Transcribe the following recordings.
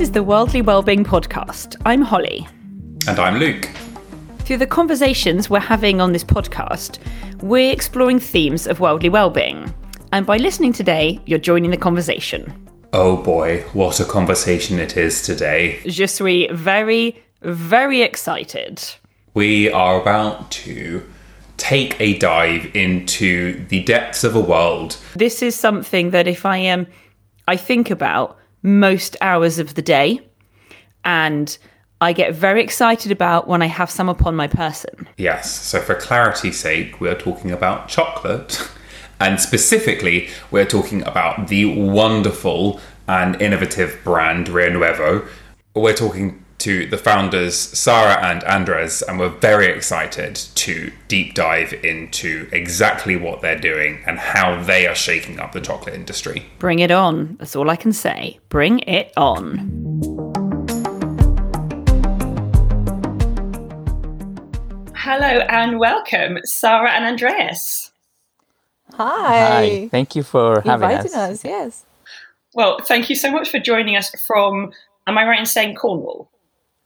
This is the Worldly Wellbeing Podcast. I'm Holly. And I'm Luke. Through the conversations we're having on this podcast, we're exploring themes of worldly well-being. And by listening today, you're joining the conversation. Oh boy, what a conversation it is today. Je suis very, very excited. We are about to take a dive into the depths of a world. This is something that if I am, um, I think about most hours of the day, and I get very excited about when I have some upon my person. Yes. So, for clarity's sake, we're talking about chocolate. And specifically, we're talking about the wonderful and innovative brand Rio Nuevo. We're talking to the founders, Sarah and Andres, and we're very excited to deep dive into exactly what they're doing and how they are shaking up the chocolate industry. Bring it on. That's all I can say. Bring it on. Hello and welcome, Sarah and Andreas. Hi. Hi. Thank you for having Inviting us. us. Yes. Well, thank you so much for joining us from, am I right in saying Cornwall?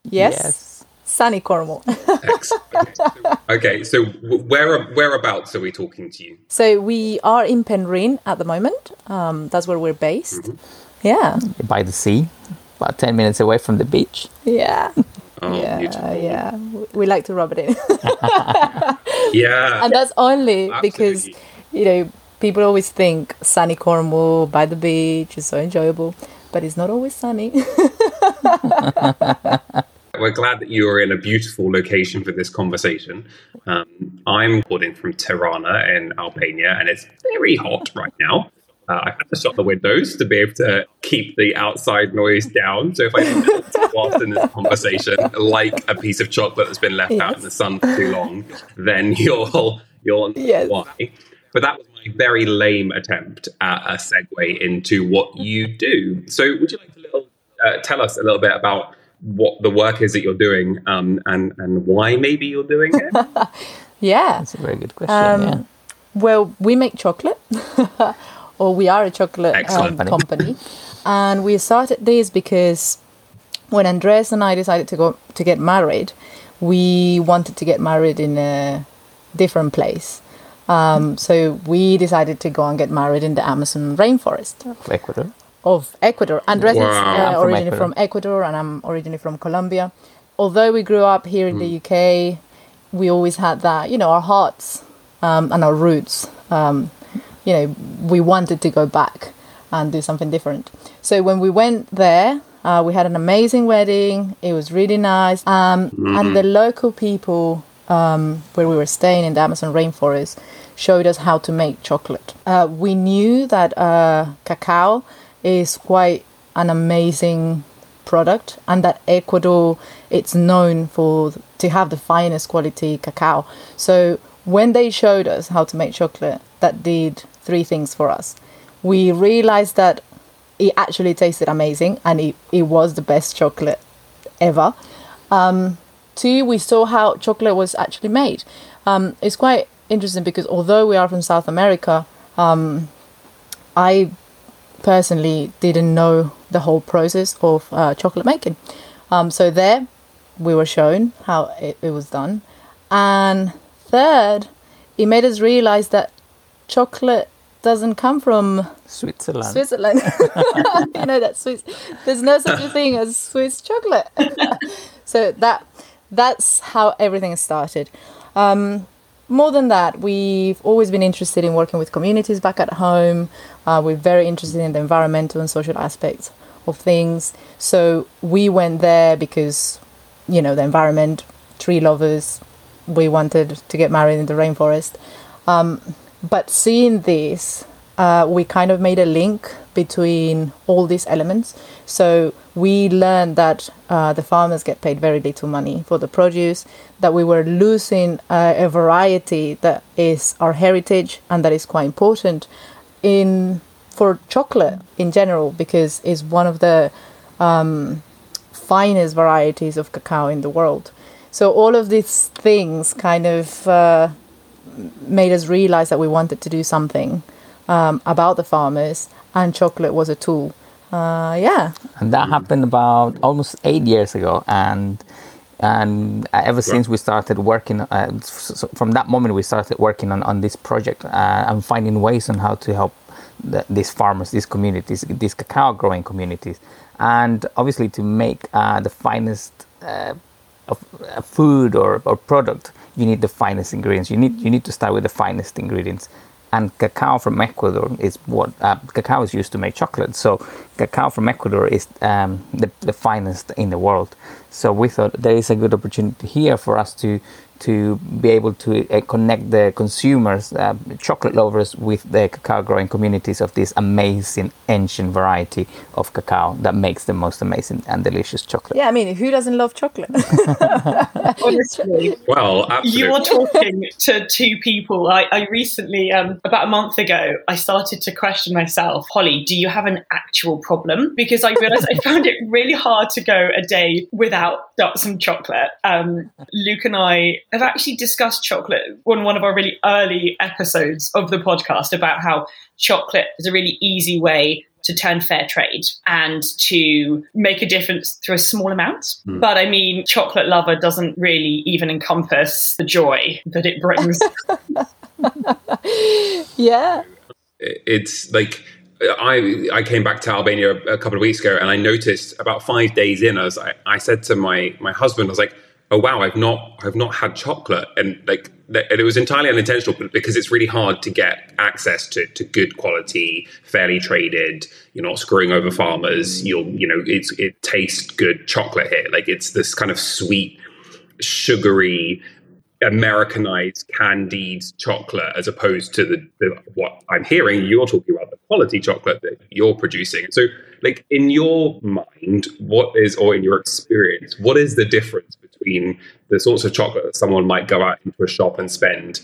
Yes. Yes. Sunny Cornwall. Excellent. okay, so where whereabouts are we talking to you? so we are in Penryn at the moment. Um, that's where we're based. Mm-hmm. Yeah. By the sea, about 10 minutes away from the beach. Yeah. Oh, yeah. beautiful. Yeah. W- We like to rub it in. Yeah. and that's only because, you know, people always think sunny Cornwall by the beach is so enjoyable, but it's not always sunny. We're glad that you are in a beautiful location for this conversation. Um, I'm recording from Tirana in Albania, and it's very hot right now. Uh, I've had to shut the windows to be able to keep the outside noise down. So if I whilst in this conversation, like a piece of chocolate that's been left out in the sun for too long, then you'll you'll know Yes. why. But that was my very lame attempt at a segue into what you do. So would you like to little, uh, tell us a little bit about what the work is that you're doing um, and and why maybe you're doing it? yeah. That's a very good question. Um, yeah. Well, we make chocolate, or we are a chocolate um, company, and we started this because when Andres and I decided to go to get married, we wanted to get married in a different place. Um, so we decided to go and get married in the Amazon rainforest Ecuador. Of Ecuador. Andres Wow. is I'm uh, from originally Ecuador. from Ecuador, and I'm originally from Colombia. Although we grew up here in the UK, we always had that, you know, our hearts um, and our roots. Um, you know, we wanted to go back and do something different. So when we went there, uh, we had an amazing wedding. It was really nice, um, and the local people um, where we were staying in the Amazon rainforest showed us how to make chocolate. Uh, we knew that uh, cacao is quite an amazing product and that Ecuador it's known for to have the finest quality cacao. So when they showed us how to make chocolate, that did three things for us. We realized that it actually tasted amazing and it, it was the best chocolate ever. Um, two, we saw how chocolate was actually made. Um, it's quite interesting because although we are from South America, um, I personally didn't know the whole process of uh, chocolate making. Um, so there, we were shown how it, it was done, and third, it made us realize that chocolate doesn't come from Switzerland. Switzerland. you know that Swiss. There's no such a thing as Swiss chocolate. so that that's how everything started. Um, more than that, we've always been interested in working with communities back at home. Uh, we're very interested in the environmental and social aspects of things. So we went there because, you know, the environment, tree lovers. We wanted to get married in the rainforest. Um, but seeing this, uh, we kind of made a link between all these elements. So we learned that uh, the farmers get paid very little money for the produce, that we were losing uh, a variety that is our heritage and that is quite important in for chocolate in general because it's one of the um, finest varieties of cacao in the world. So all of these things kind of uh, made us realize that we wanted to do something um, about the farmers, and chocolate was a tool uh, yeah, And that happened about almost eight years ago, and and ever since we started working, uh, s- s- from that moment we started working on, on this project uh, and finding ways on how to help the, these farmers, these communities, these cacao growing communities, and obviously to make uh, the finest uh, of uh, food or, or product, you need the finest ingredients. You need you need to start with the finest ingredients. And cacao from Ecuador is what uh, cacao is used to make chocolate. So cacao from Ecuador is um, the, the finest in the world. So we thought there is a good opportunity here for us to to be able to uh, connect the consumers, uh, chocolate lovers, with the cacao growing communities of this amazing ancient variety of cacao that makes the most amazing and delicious chocolate. yeah. I mean, who doesn't love chocolate? Honestly, Well, absolutely. you are talking to two people. I, I recently, um, about a month ago, I started to question myself. Holly, do you have an actual problem? Because I realized I found it really hard to go a day without some chocolate. Um, Luke and I have actually discussed chocolate on one of our really early episodes of the podcast about how chocolate is a really easy way to turn fair trade and to make a difference through a small amount. Hmm. But I mean, chocolate lover doesn't really even encompass the joy that it brings. yeah, it's like I I came back to Albania a couple of weeks ago, and I noticed about five days in, I was I, I said to my my husband, I was like, oh wow, I've not I've not had chocolate, and like and it was entirely unintentional, but because it's really hard to get access to to good quality, fairly traded. You're not screwing over farmers. Mm. You'll you know it's it tastes good chocolate here. Like it's this kind of sweet, sugary. Americanized candied chocolate as opposed to the, the what I'm hearing you're talking about the quality chocolate that you're producing. So like in your mind, what is or in your experience, what is the difference between the sorts of chocolate that someone might go out into a shop and spend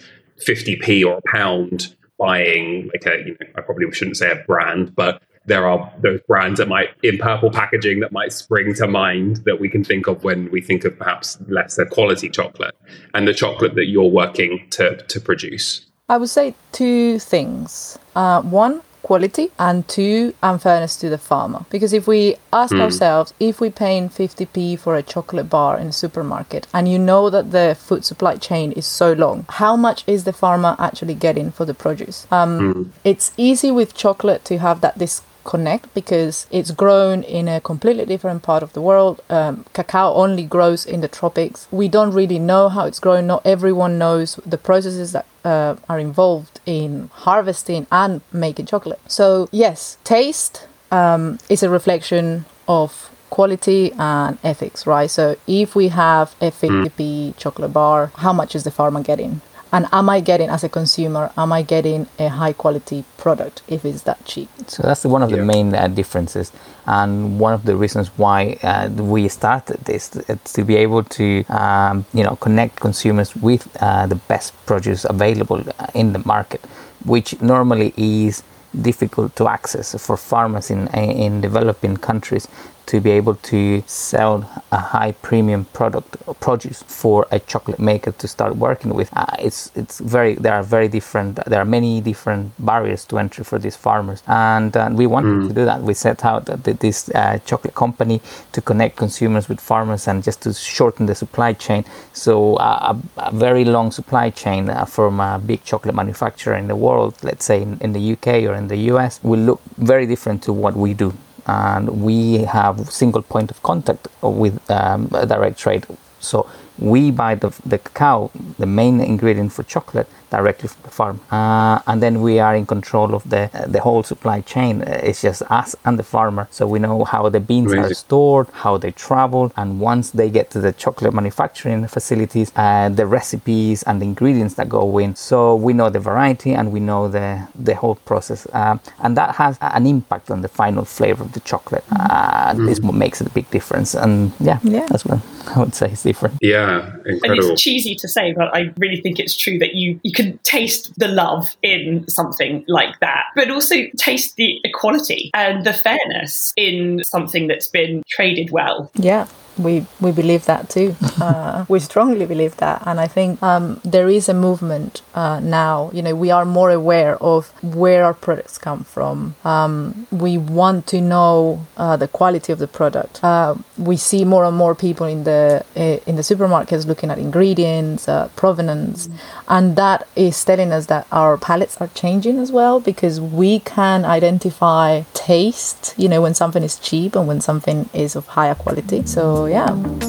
50p or a pound buying like a you know, I probably shouldn't say a brand, but there are those brands that might in purple packaging that might spring to mind that we can think of when we think of perhaps lesser quality chocolate and the chocolate that you're working to to produce. I would say two things. Uh, one, quality, and two, unfairness to the farmer. Because if we ask ourselves, if we paying 50p for a chocolate bar in a supermarket, and you know that the food supply chain is so long, how much is the farmer actually getting for the produce? Um, It's easy with chocolate to have that disconnect because it's grown in a completely different part of the world. Um, cacao only grows in the tropics. We don't really know how it's grown. Not everyone knows the processes that uh, are involved in harvesting and making chocolate. So, yes, taste um, is a reflection of quality and ethics, right? So, if we have a 50p chocolate bar, how much is the farmer getting? And am I getting, as a consumer, am I getting a high quality product if it's that cheap? So that's one of the Yeah. main uh, differences, and one of the reasons why uh, we started this uh, to be able to, um, you know, connect consumers with uh, the best produce available uh, in the market, which normally is difficult to access for farmers in in developing countries to be able to sell a high premium product or produce for a chocolate maker to start working with. Uh, it's it's very there are very different there are many different barriers to entry for these farmers, and uh, we wanted to do that. We set out that this uh, chocolate company to connect consumers with farmers and just to shorten the supply chain. So uh, a, a very long supply chain uh, from a big chocolate manufacturer in the world, let's say in, in the UK or in the US, will look very different to what we do and we have single point of contact with um, direct trade. So we buy the, the cacao, the main ingredient for chocolate, directly from the farm, uh, and then we are in control of the uh, the whole supply chain. Uh, It's just us and the farmer, so we know how the beans are stored, how they travel, and once they get to the chocolate manufacturing facilities, uh, the recipes and the ingredients that go in. So we know the variety and we know the the whole process, um, and that has an impact on the final flavor of the chocolate. Uh, This what makes it a big difference, and yeah, Yeah. that's what I would say is different. Yeah, and incredible. it's cheesy to say, but I really think it's true that you you can taste the love in something like that, but also taste the equality and the fairness in something that's been traded well. Yeah, we we believe that too. Uh, we strongly believe that, and I think um, there is a movement uh, now. You know, we are more aware of where our products come from. Um, we want to know uh, the quality of the product. Uh, we see more and more people in the uh, in the supermarkets looking at ingredients, uh, provenance, and that is telling us that our palates are changing as well because we can identify taste. You know, when something is cheap and when something is of higher quality. So yeah.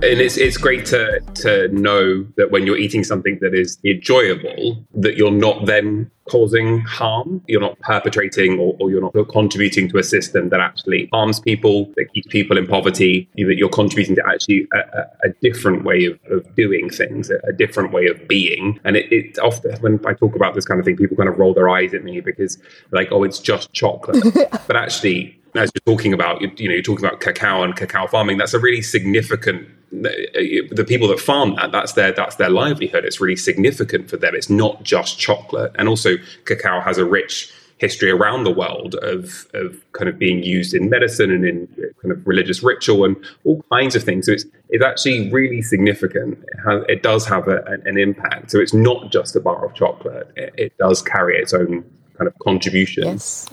and it's it's great to to know that when you're eating something that is enjoyable, that you're not then causing harm. You're not perpetrating or, or you're not contributing to a system that actually harms people, that keeps people in poverty. That you're contributing to actually a, a, a different way of, of doing things, a, a, different way of being. And it, it often when I talk about this kind of thing, people kind of roll their eyes at me because like, oh, it's just chocolate, but actually as you're talking about, you know, you're talking about cacao and cacao farming. That's a really significant the people that farm that that's their that's their livelihood. It's really significant for them. It's not just chocolate. And also cacao has a rich history around the world of of kind of being used in medicine and in kind of religious ritual and all kinds of things. So it's it's actually really significant. It, has, it does have a, an, impact. So it's not just a bar of chocolate. It, it does carry its own kind of contribution yes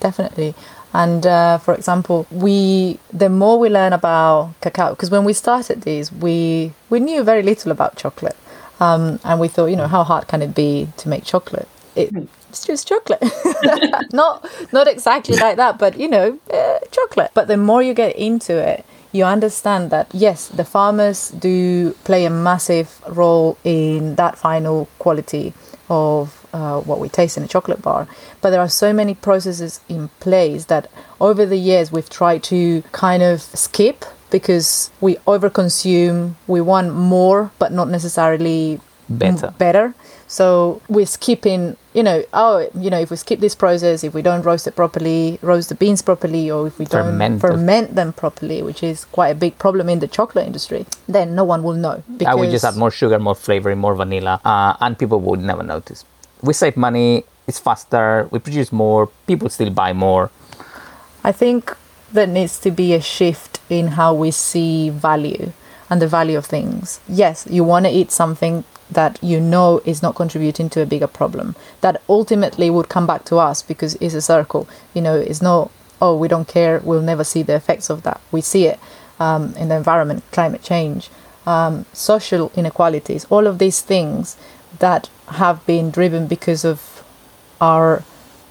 definitely and uh, for example, we the more we learn about cacao, because when we started these, we we knew very little about chocolate, um, and we thought, you know, how hard can it be to make chocolate? It, it's just chocolate, not not exactly like that, but you know, uh, chocolate. But the more you get into it, you understand that yes, the farmers do play a massive role in that final quality of uh, what we taste in a chocolate bar. But there are so many processes in place that over the years we've tried to kind of skip because we overconsume, we want more, but not necessarily better. better. So we're skipping, you know, oh, you know, if we skip this process, if we don't roast it properly, roast the beans properly, or if we don't Ferment ferment them properly, which is quite a big problem in the chocolate industry, then no one will know. I would just add more sugar, more flavoring, more vanilla, uh, and people would never notice we save money, it's faster, we produce more, people still buy more. I think there needs to be a shift in how we see value and the value of things. Yes, you want to eat something that you know is not contributing to a bigger problem that ultimately would come back to us because it's a circle. You know, it's not, oh, we don't care, we'll never see the effects of that. We see it um, in the environment, climate change, um, social inequalities, all of these things that have been driven because of our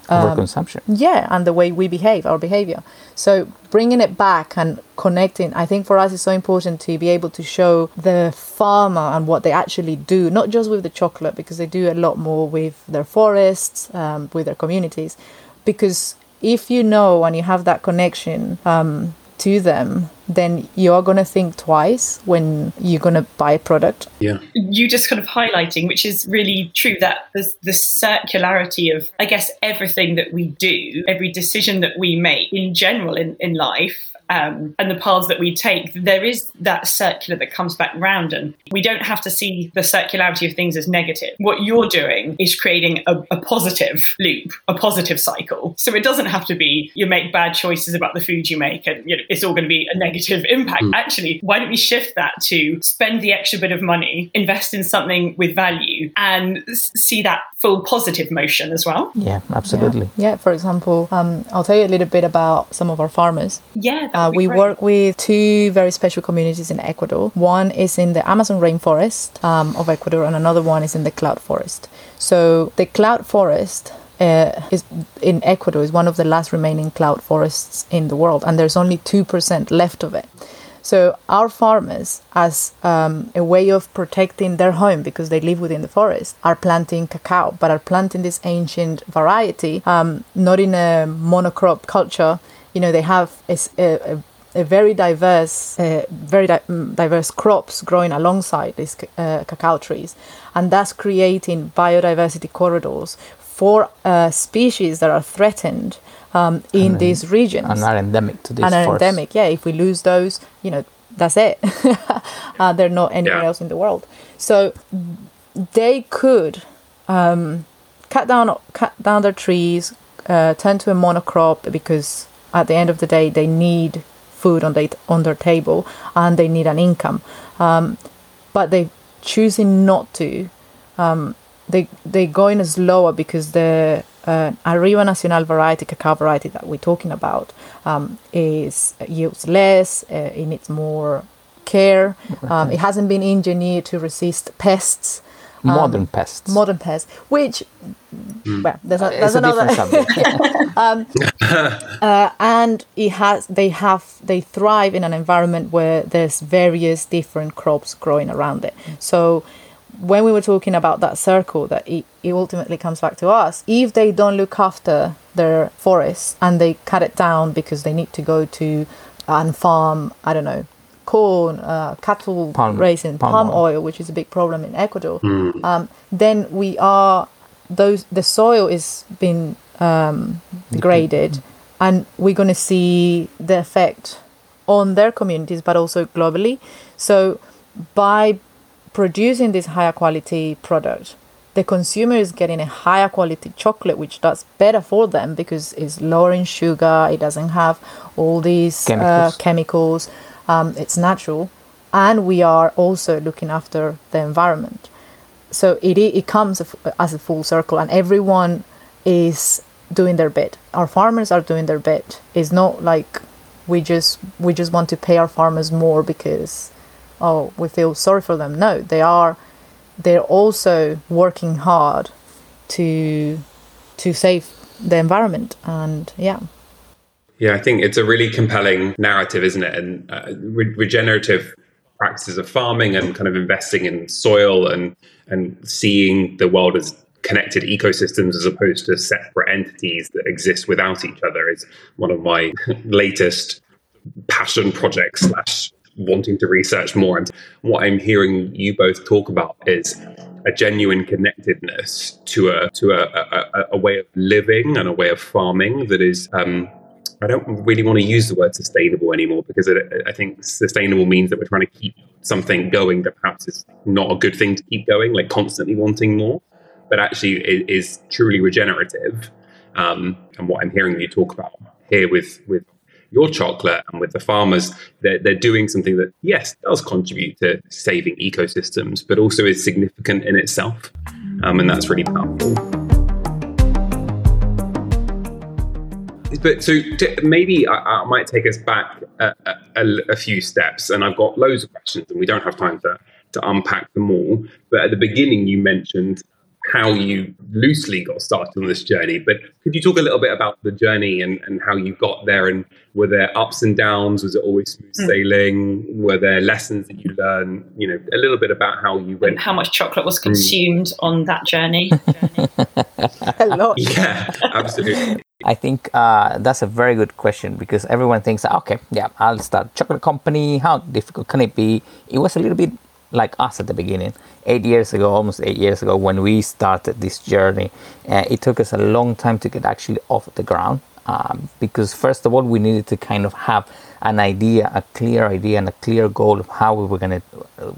um, overconsumption. Yeah, and the way we behave, our behavior. So bringing it back and connecting, I think for us it's so important to be able to show the farmer and what they actually do, not just with the chocolate, because they do a lot more with their forests, um, with their communities. Because if you know and you have that connection, um, to them, then you are going to think twice when you're going to buy a product. Yeah. You just kind of highlighting, which is really true, that there's the circularity of, I guess, everything that we do, every decision that we make in general in, in life um, and the paths that we take, there is that circular that comes back round. And we don't have to see the circularity of things as negative. What you're doing is creating a, a positive loop, a positive cycle. So it doesn't have to be you make bad choices about the food you make and you know, it's all going to be a negative impact. Mm. Actually, why don't we shift that to spend the extra bit of money, invest in something with value, and see that full positive motion as well? Yeah, absolutely. Yeah, yeah for example, um, I'll tell you a little bit about some of our farmers. Yeah. Uh, we great. work with two very special communities in Ecuador. One is in the Amazon rainforest um, of Ecuador, and another one is in the cloud forest. So the cloud forest uh, is in Ecuador is one of the last remaining cloud forests in the world, and there's only two percent left of it. So our farmers, as um, a way of protecting their home because they live within the forest, are planting cacao, but are planting this ancient variety, um, not in a monocrop culture you know, they have a, a, a very diverse, uh, very di- mm, diverse crops growing alongside these uh, cacao trees, and thus creating biodiversity corridors for uh, species that are threatened um, in this region and are endemic to this. And are endemic, yeah. If we lose those, you know, that's it. uh, they're not anywhere yeah. else in the world. So they could um, cut down cut down their trees, uh, turn to a monocrop because at the end of the day, they need food on, they, on their table and they need an income. Um, but they choosing not to. Um, they they going slower because the uh, Arriba Nacional variety, cacao variety that we're talking about, um, is yields less. Uh, it needs more care. Um, it hasn't been engineered to resist pests. Modern um, pests. Modern pests, which hmm. well, there's, a, uh, It's there's a another. different subject. Um, uh, and it has they have they thrive in an environment where there's various different crops growing around it so when we were talking about that circle that it, it ultimately comes back to us if they don't look after their forests and they cut it down because they need to go to and farm i don't know corn uh, cattle Palm- raising palm palm, oil. oil which is a big problem in ecuador. Um, then we are those the soil is being um, degraded and we're going to see the effect on their communities but also globally. So by producing this higher quality product the consumer is getting a higher quality chocolate which does better for them because it's lower in sugar it doesn't have all these Chemicals. Uh, chemicals um, it's natural. And we are also looking after the environment. So it it comes as a full circle and everyone is doing their bit. Our farmers are doing their bit. It's not like we just we just want to pay our farmers more because oh we feel sorry for them. No they are they're also working hard to to save the environment. And yeah Yeah, I think it's a really compelling narrative, isn't it? And uh, re- regenerative practices of farming and kind of investing in soil and and seeing the world as connected ecosystems as opposed to separate entities that exist without each other is one of my latest passion projects slash wanting to research more. And what I'm hearing you both talk about is a genuine connectedness to a to a, a, a way of living and a way of farming that is um, I don't really want to use the word sustainable anymore because it, I think sustainable means that we're trying to keep something going that perhaps is not a good thing to keep going, like constantly wanting more, but actually it is truly regenerative. Um, and what I'm hearing you talk about here with with your chocolate and with the farmers, they're, they're doing something that yes does contribute to saving ecosystems, but also is significant in itself, um, and that's really powerful. But so t- maybe I, I might take us back a, a, a few steps, and I've got loads of questions, and we don't have time to to unpack them all. But at the beginning, you mentioned how you loosely got started on this journey. But could you talk a little bit about the journey and, and how you got there? And were there ups and downs? Was it always smooth hmm. sailing? Were there lessons that you learned? You know, a little bit about how you went. How much chocolate was hmm. consumed on that journey? a lot Yeah, absolutely. I think uh, that's a very good question because everyone thinks, okay, yeah, I'll start chocolate company. How difficult can it be? It was a little bit like us at the beginning. Eight years ago, almost eight years ago, when we started this journey, uh, it took us a long time to get actually off the ground. Um, because first of all, we needed to kind of have an idea, a clear idea, and a clear goal of how we were going to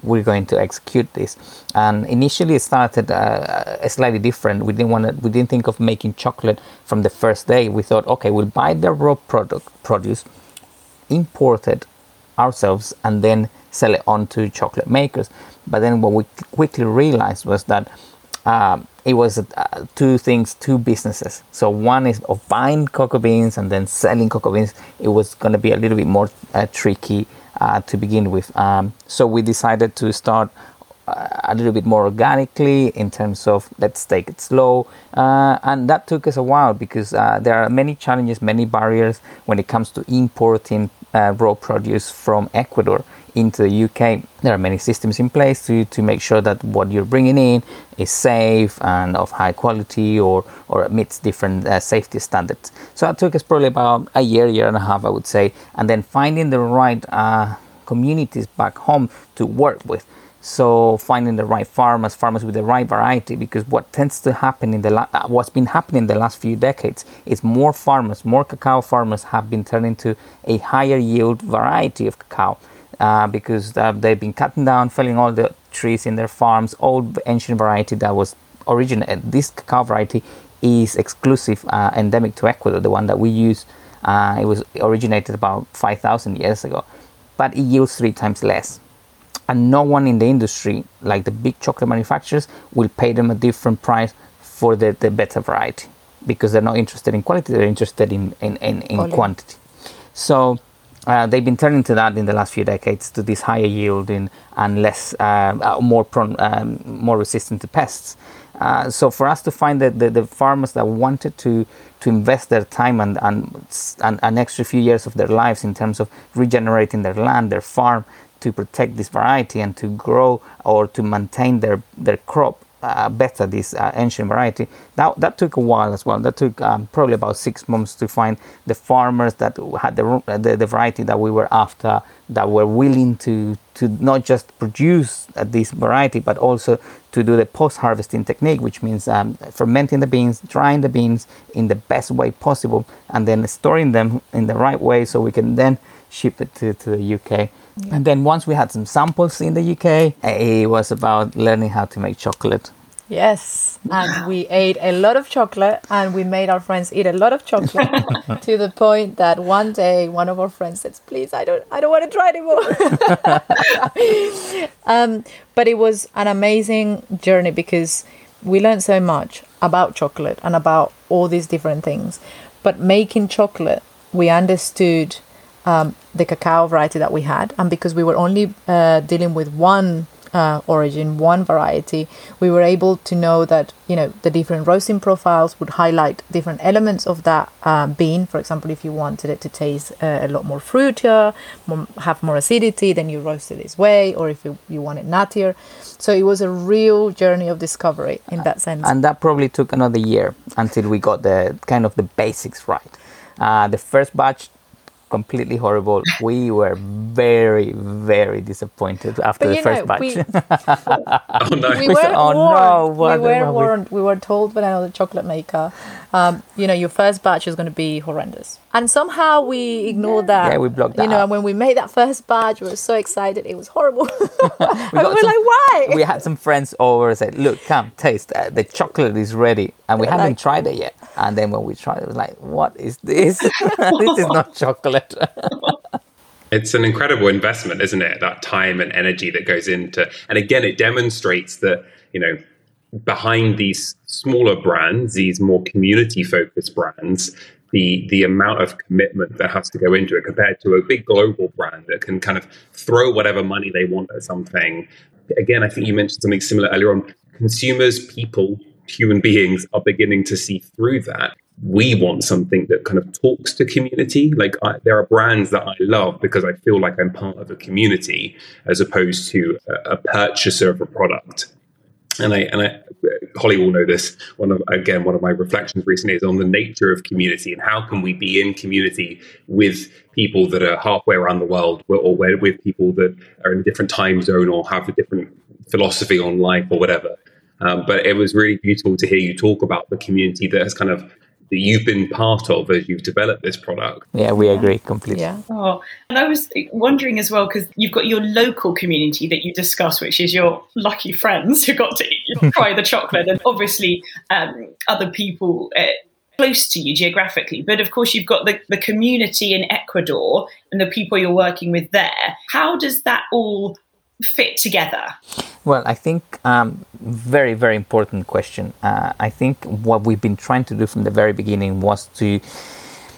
we're going to execute this. And initially, it started uh, slightly different. We didn't want to. We didn't think of making chocolate from the first day. We thought, okay, we'll buy the raw product produce, import it ourselves, and then sell it on to chocolate makers. But then what we quickly realized was that um, it was uh, two things, two businesses. So one is of buying cocoa beans and then selling cocoa beans. It was going to be a little bit more uh, tricky uh, to begin with. Um, so we decided to start uh, a little bit more organically in terms of let's take it slow. Uh, and that took us a while because uh, there are many challenges, many barriers when it comes to importing raw produce from Ecuador into the UK. There are many systems in place to, to make sure that what you're bringing in is safe and of high quality or, or meets different uh, safety standards. So that took us probably about a year, year and a half, I would say. And then finding the right uh, communities back home to work with. So finding the right farmers, farmers with the right variety, because what tends to happen in the la- uh, what's been happening in the last few decades is more farmers, more cacao farmers have been turning to a higher yield variety of cacao. Uh, because uh, they've been cutting down, felling all the trees in their farms. Old ancient variety that was originated. This cacao variety is exclusive, uh, endemic to Ecuador, the one that we use Uh, it was originated about 5,000 years ago, but it yields three times less. And no one in the industry, like the big chocolate manufacturers, will pay them a different price for the, the better variety because they're not interested in quality, they're interested in, in, in, in quantity. So uh, they've been turning to that in the last few decades to this higher yielding and less, uh, uh, more prone, um, more resistant to pests. Uh, so for us to find the, the, the, farmers that wanted to to invest their time and, and, and an extra few years of their lives in terms of regenerating their land, their farm, to protect this variety and to grow or to maintain their, their crop better, this uh, ancient variety. Now that took a while as well. That took um, probably about six months to find the farmers that had the, the, the, variety that we were after, that were willing to, to not just produce uh, this variety, but also to do the post harvesting technique, which means um, fermenting the beans, drying the beans in the best way possible, and then storing them in the right way so we can then ship it to, to the UK. Yeah. And then once we had some samples in the UK, it was about learning how to make chocolate. Yes, and we ate a lot of chocolate and we made our friends eat a lot of chocolate to the point that one day one of our friends said, "Please, I don't I don't want to try anymore." um, but it was an amazing journey because we learned so much about chocolate and about all these different things. But making chocolate, we understood um, the cacao variety that we had, and because we were only uh, dealing with one uh, origin, one variety, we were able to know that you know the different roasting profiles would highlight different elements of that um, bean. For example, if you wanted it to taste uh, a lot more fruitier, more, have more acidity, then you roast it this way, or if you, you want it nuttier. So it was a real journey of discovery in that sense. And that probably took another year until we got the kind of the basics right. Uh, the first batch completely horrible. We were very, very disappointed after but, the first know, batch. We, oh no! We were oh warned. no! we were warned. We were told by another chocolate maker, um, you know, your first batch is going to be horrendous, and somehow we ignored that. Yeah, we blocked that. You know, and when we made that first batch, we were so excited. It was horrible. we and we were some, like, why? We had some friends over and said, "Look, come taste. Uh, the chocolate is ready," and we haven't like, tried it yet. And then when we tried it, it was like, what is this? this is not chocolate. it's an incredible investment, isn't it? That time and energy that goes into, and again, it demonstrates that, you know, behind these smaller brands, these more community focused brands, the the amount of commitment that has to go into it compared to a big global brand that can kind of throw whatever money they want at something. Again, I think you mentioned something similar earlier on. Consumers, people human beings are beginning to see through that. We want something that kind of talks to community. Like I, there are brands that I love because I feel like I'm part of a community as opposed to a, a purchaser of a product. And I and I, Holly will know this. One of again, one of my reflections recently is on the nature of community and how can we be in community with people that are halfway around the world, or with people that are in a different time zone or have a different philosophy on life or whatever. Um, but it was really beautiful to hear you talk about the community that has kind of that you've been part of as you've developed this product. Yeah, we agree completely. Yeah. Oh, and I was wondering as well because you've got your local community that you discuss, which is your lucky friends who got to try the chocolate, and obviously um, other people. Uh, close to you geographically but of course you've got the, the community in ecuador and the people you're working with there how does that all fit together? Well, I think um, very very important question. Uh, I think what we've been trying to do from the very beginning was to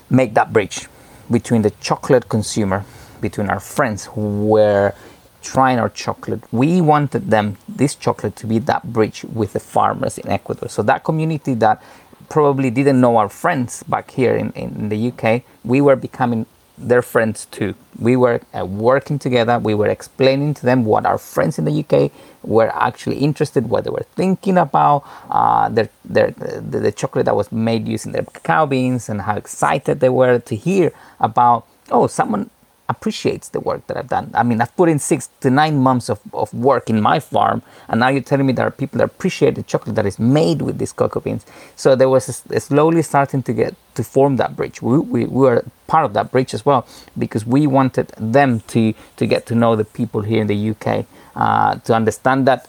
make that bridge between the chocolate consumer, between our friends who were trying our chocolate. We wanted them this chocolate to be that bridge with the farmers in Ecuador. So that community that probably didn't know our friends back here in, in the UK, we were becoming their friends too. We were uh, working together. We were explaining to them what our friends in the UK were actually interested, what they were thinking about, uh, their, their, the, the chocolate that was made using their cacao beans, and how excited they were to hear about. Oh, someone appreciates the work that I've done. I mean, I've put in six to nine months of, of work in my farm, and now you're telling me there are people that appreciate the chocolate that is made with these cocoa beans. So there was a, a slowly starting to get to form that bridge. We, we, we were part of that bridge as well because we wanted them to, to get to know the people here in the UK, uh, to understand that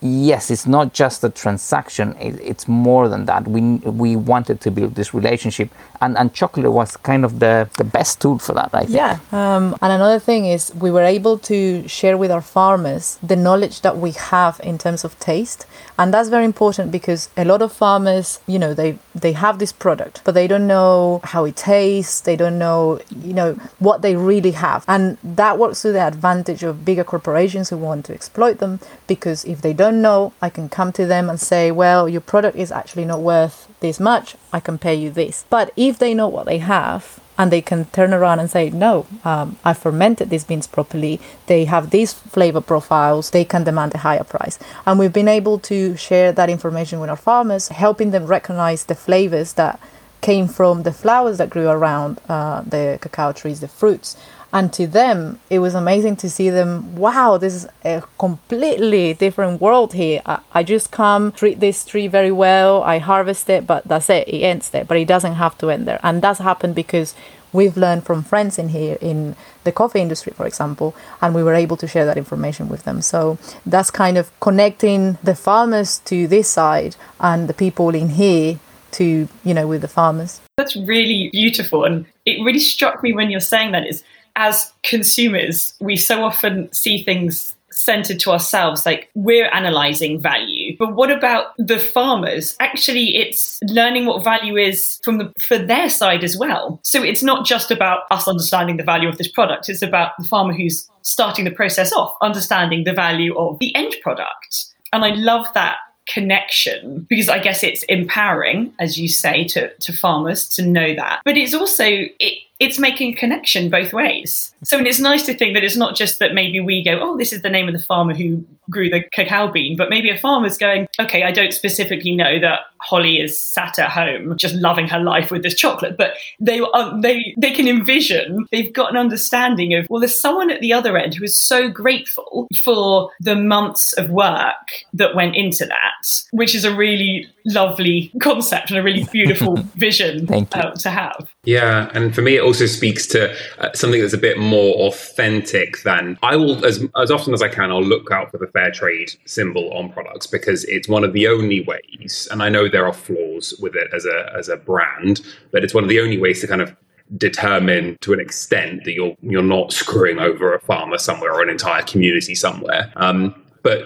yes, it's not just a transaction; it, it's more than that. We we wanted to build this relationship, and, and chocolate was kind of the, the best tool for that. I think. Yeah. Um, and another thing is we were able to share with our farmers the knowledge that we have in terms of taste, and that's very important because a lot of farmers, you know, they they have this product, but they don't know how it tastes. They don't know, you know, what they really have, and that works to the advantage of bigger corporations who want to exploit them because if they don't know, I can come to them and say, well, your product is actually not worth this much, I can pay you this. But if they know what they have, and they can turn around and say, no, um, I fermented these beans properly. They have these flavor profiles. They can demand a higher price. And we've been able to share that information with our farmers, helping them recognize the flavors that came from the flowers that grew around uh, the cacao trees, the fruits, and to them it was amazing to see them wow this is a completely different world here. I, I, just come treat this tree very well i harvest it but that's it it ends there. But it doesn't have to end there. And that's happened because we've learned from friends in here in the coffee industry for example and we were able to share that information with them. So that's kind of connecting the farmers to this side and the people in here to you know with the farmers. That's really beautiful. And it really struck me when you're saying that is as consumers, we so often see things centered to ourselves like we're analyzing value. But what about the farmers? Actually it's learning what value is from the for their side as well. So it's not just about us understanding the value of this product. It's about the farmer who's starting the process off understanding the value of the end product. And i love that connection because I guess it's empowering, as you say, to, to farmers to know that. But it's also it, it's making connection both ways. So and it's nice to think that it's not just that maybe we go, oh, this is the name of the farmer who grew the cacao bean, but maybe a farmer's going, okay, I don't specifically know that Holly is sat at home just loving her life with this chocolate, but they are, they they can envision they've got an understanding of well, there's someone at the other end who is so grateful for the months of work that went into that, which is a really lovely concept and a really beautiful vision uh, to have. Yeah, and for me, it also speaks to uh, something that's a bit more authentic than I will, as as often as I can, I'll look out for the fair trade symbol on products because it's one of the only ways, and I know there are flaws with it as a as a brand, but it's one of the only ways to kind of determine to an extent that you're you're not screwing over a farmer somewhere or an entire community somewhere. Um, but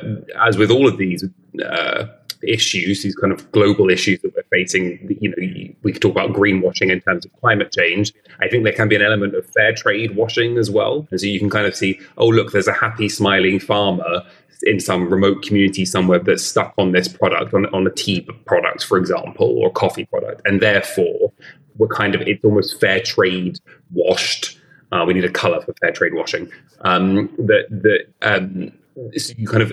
as with all of these uh, issues, these kind of global issues that we're facing, you know, we could talk about greenwashing in terms of climate change. I think there can be an element of fair trade washing as well. And so you can kind of see, oh, look, there's a happy, smiling farmer in some remote community somewhere that's stuck on this product, on, on a tea product, for example, or a coffee product. And therefore, we're kind of, it's almost fair trade washed. Uh, we need a color for fair trade washing. Um, that, that, um, so you kind of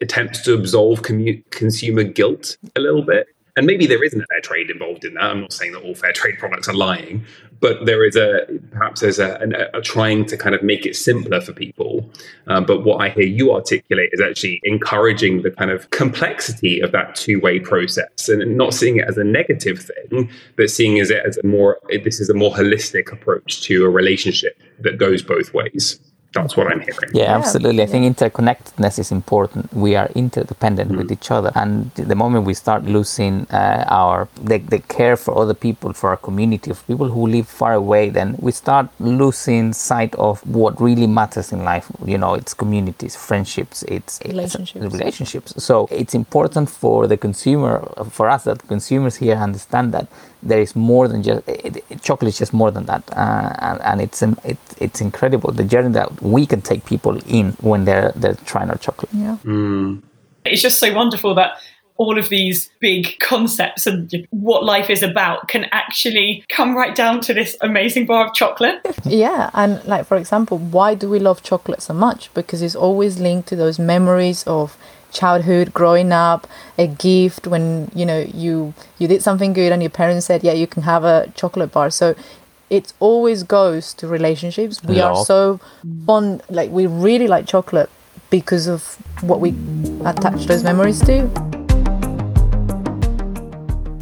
attempt to absolve commu- consumer guilt a little bit. And maybe there isn't a fair trade involved in that. I'm not saying that all fair trade products are lying, but there is a perhaps there's a, a, a trying to kind of make it simpler for people. Um, but what I hear you articulate is actually encouraging the kind of complexity of that two way process and not seeing it as a negative thing, but seeing it as a more this is a more holistic approach to a relationship that goes both ways that's what I'm hearing. Yeah, absolutely. I think interconnectedness is important. We are interdependent mm. with each other, and the moment we start losing uh, our the, the care for other people, for our community of people who live far away, then we start losing sight of what really matters in life. You know, it's communities, friendships, it's relationships. It's relationships. So it's important for the consumer, for us, that consumers here understand that there is more than just it, it, chocolate is just more than that uh, and, and, it's it, it's incredible the journey that we can take people in when they're they're trying our chocolate yeah mm. it's just so wonderful that all of these big concepts and what life is about can actually come right down to this amazing bar of chocolate. yeah, and like for example, why do we love chocolate so much? Because it's always linked to those memories of childhood growing up a gift when you know you you did something good and your parents said yeah you can have a chocolate bar so it always goes to relationships we Love. are so fond like we really like chocolate because of what we attach those memories to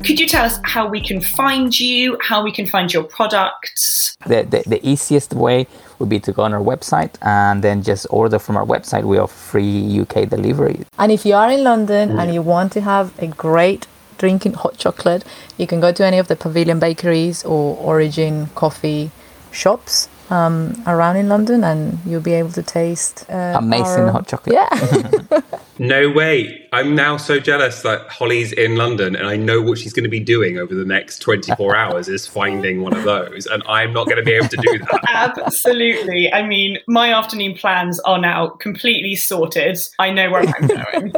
could you tell us how we can find you, how we can find your products? The, the, the easiest way would be to go on our website and then just order from our website. We offer free UK delivery. And if you are in London and you want to have a great drinking hot chocolate, you can go to any of the Pavilion bakeries or Origin coffee shops um, around in London, and you'll be able to taste uh, Amazing our- hot chocolate. Yeah, No way. I'm now so jealous that Holly's in London and I know what she's going to be doing over the next 24 hours is finding one of those. And I'm not going to be able to do that. Absolutely. I mean, my afternoon plans are now completely sorted. I know where I'm going.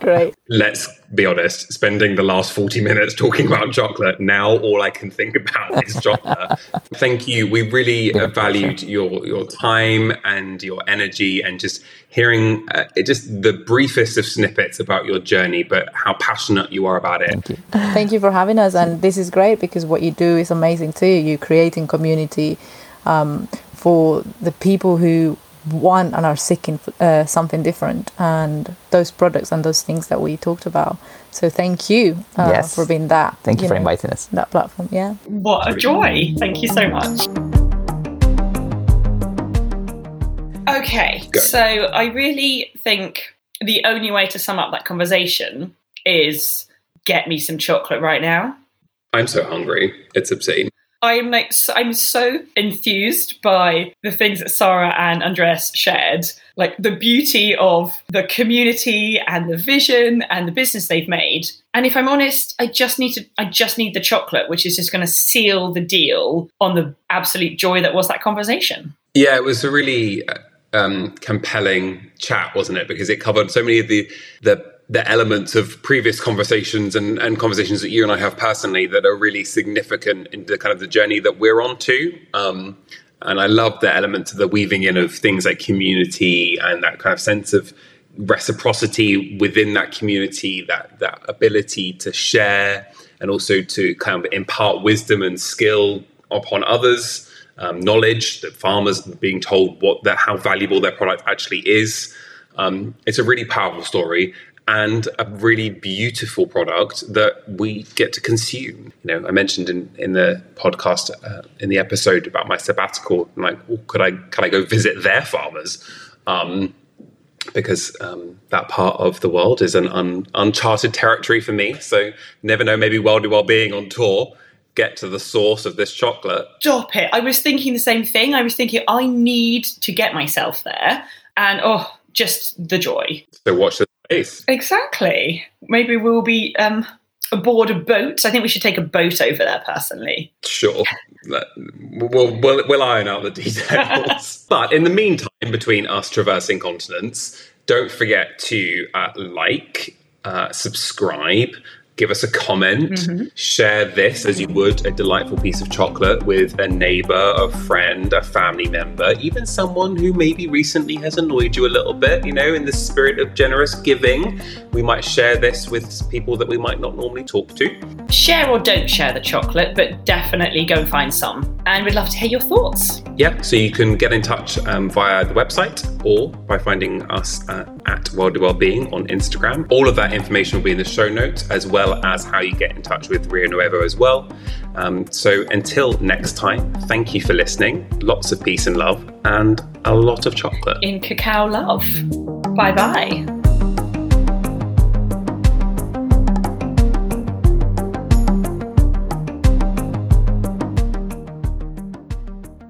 great. Let's be honest, spending the last 40 minutes talking about chocolate, now all I can think about is chocolate. Thank you. We really uh, valued your, your time and your energy and just hearing uh, just the briefest of snippets about your journey, but how passionate you are about it. Thank you. Thank you for having us, and this is great because what you do is amazing too. You're creating community um, for the people who want and are seeking uh, something different, and those products and those things that we talked about. So thank you uh, Yes. for being that. Thank you, for know, inviting us. that platform. Yeah. What a joy. Thank you so much. Okay, Go. so I really think the only way to sum up that conversation is get me some chocolate right now. I'm so hungry. It's obscene. I'm like so, I'm so enthused by the things that Sarah and Andres shared, like the beauty of the community and the vision and the business they've made. And if I'm honest, I just need to I just need the chocolate, which is just going to seal the deal on the absolute joy that was that conversation. Yeah, it was a really uh, um, compelling chat, wasn't it? Because it covered so many of the the the elements of previous conversations and, and conversations that you and I have personally that are really significant in the kind of the journey that we're on to. Um, and I love the elements of the weaving in of things like community and that kind of sense of reciprocity within that community, that that ability to share and also to kind of impart wisdom and skill upon others, um, knowledge that farmers being told what that how valuable their product actually is. Um, it's a really powerful story and a really beautiful product that we get to consume. You know, I mentioned in, in the podcast uh, in the episode about my sabbatical, I'm like, oh, could I could I go visit their farmers? Um, because um, that part of the world is an un- uncharted territory for me. So never know, maybe Worldly Wellbeing on tour get to the source of this chocolate. Stop it. I was thinking the same thing. I was thinking I need to get myself there. And oh, just the joy. So watch the space. Exactly. Maybe we'll be um, aboard a boat. I think we should take a boat over there personally. Sure. We'll, we'll, we'll iron out the details. but in the meantime, between us traversing continents, don't forget to uh, like, uh, subscribe, give us a comment, share this as you would a delightful piece of chocolate with a neighbor, a friend, a family member, even someone who maybe recently has annoyed you a little bit. You know, in the spirit of generous giving, we might share this with people that we might not normally talk to. Share or don't share the chocolate, but definitely go and find some. And we'd love to hear your thoughts. Yeah, so you can get in touch um, via the website or by finding us uh, at Worldly Wellbeing on Instagram. All of that information will be in the show notes, as well as how you get in touch with Rio Nuevo as well. Um, so until next time, thank you for listening. Lots of peace and love, and a lot of chocolate. In cacao love. Bye bye.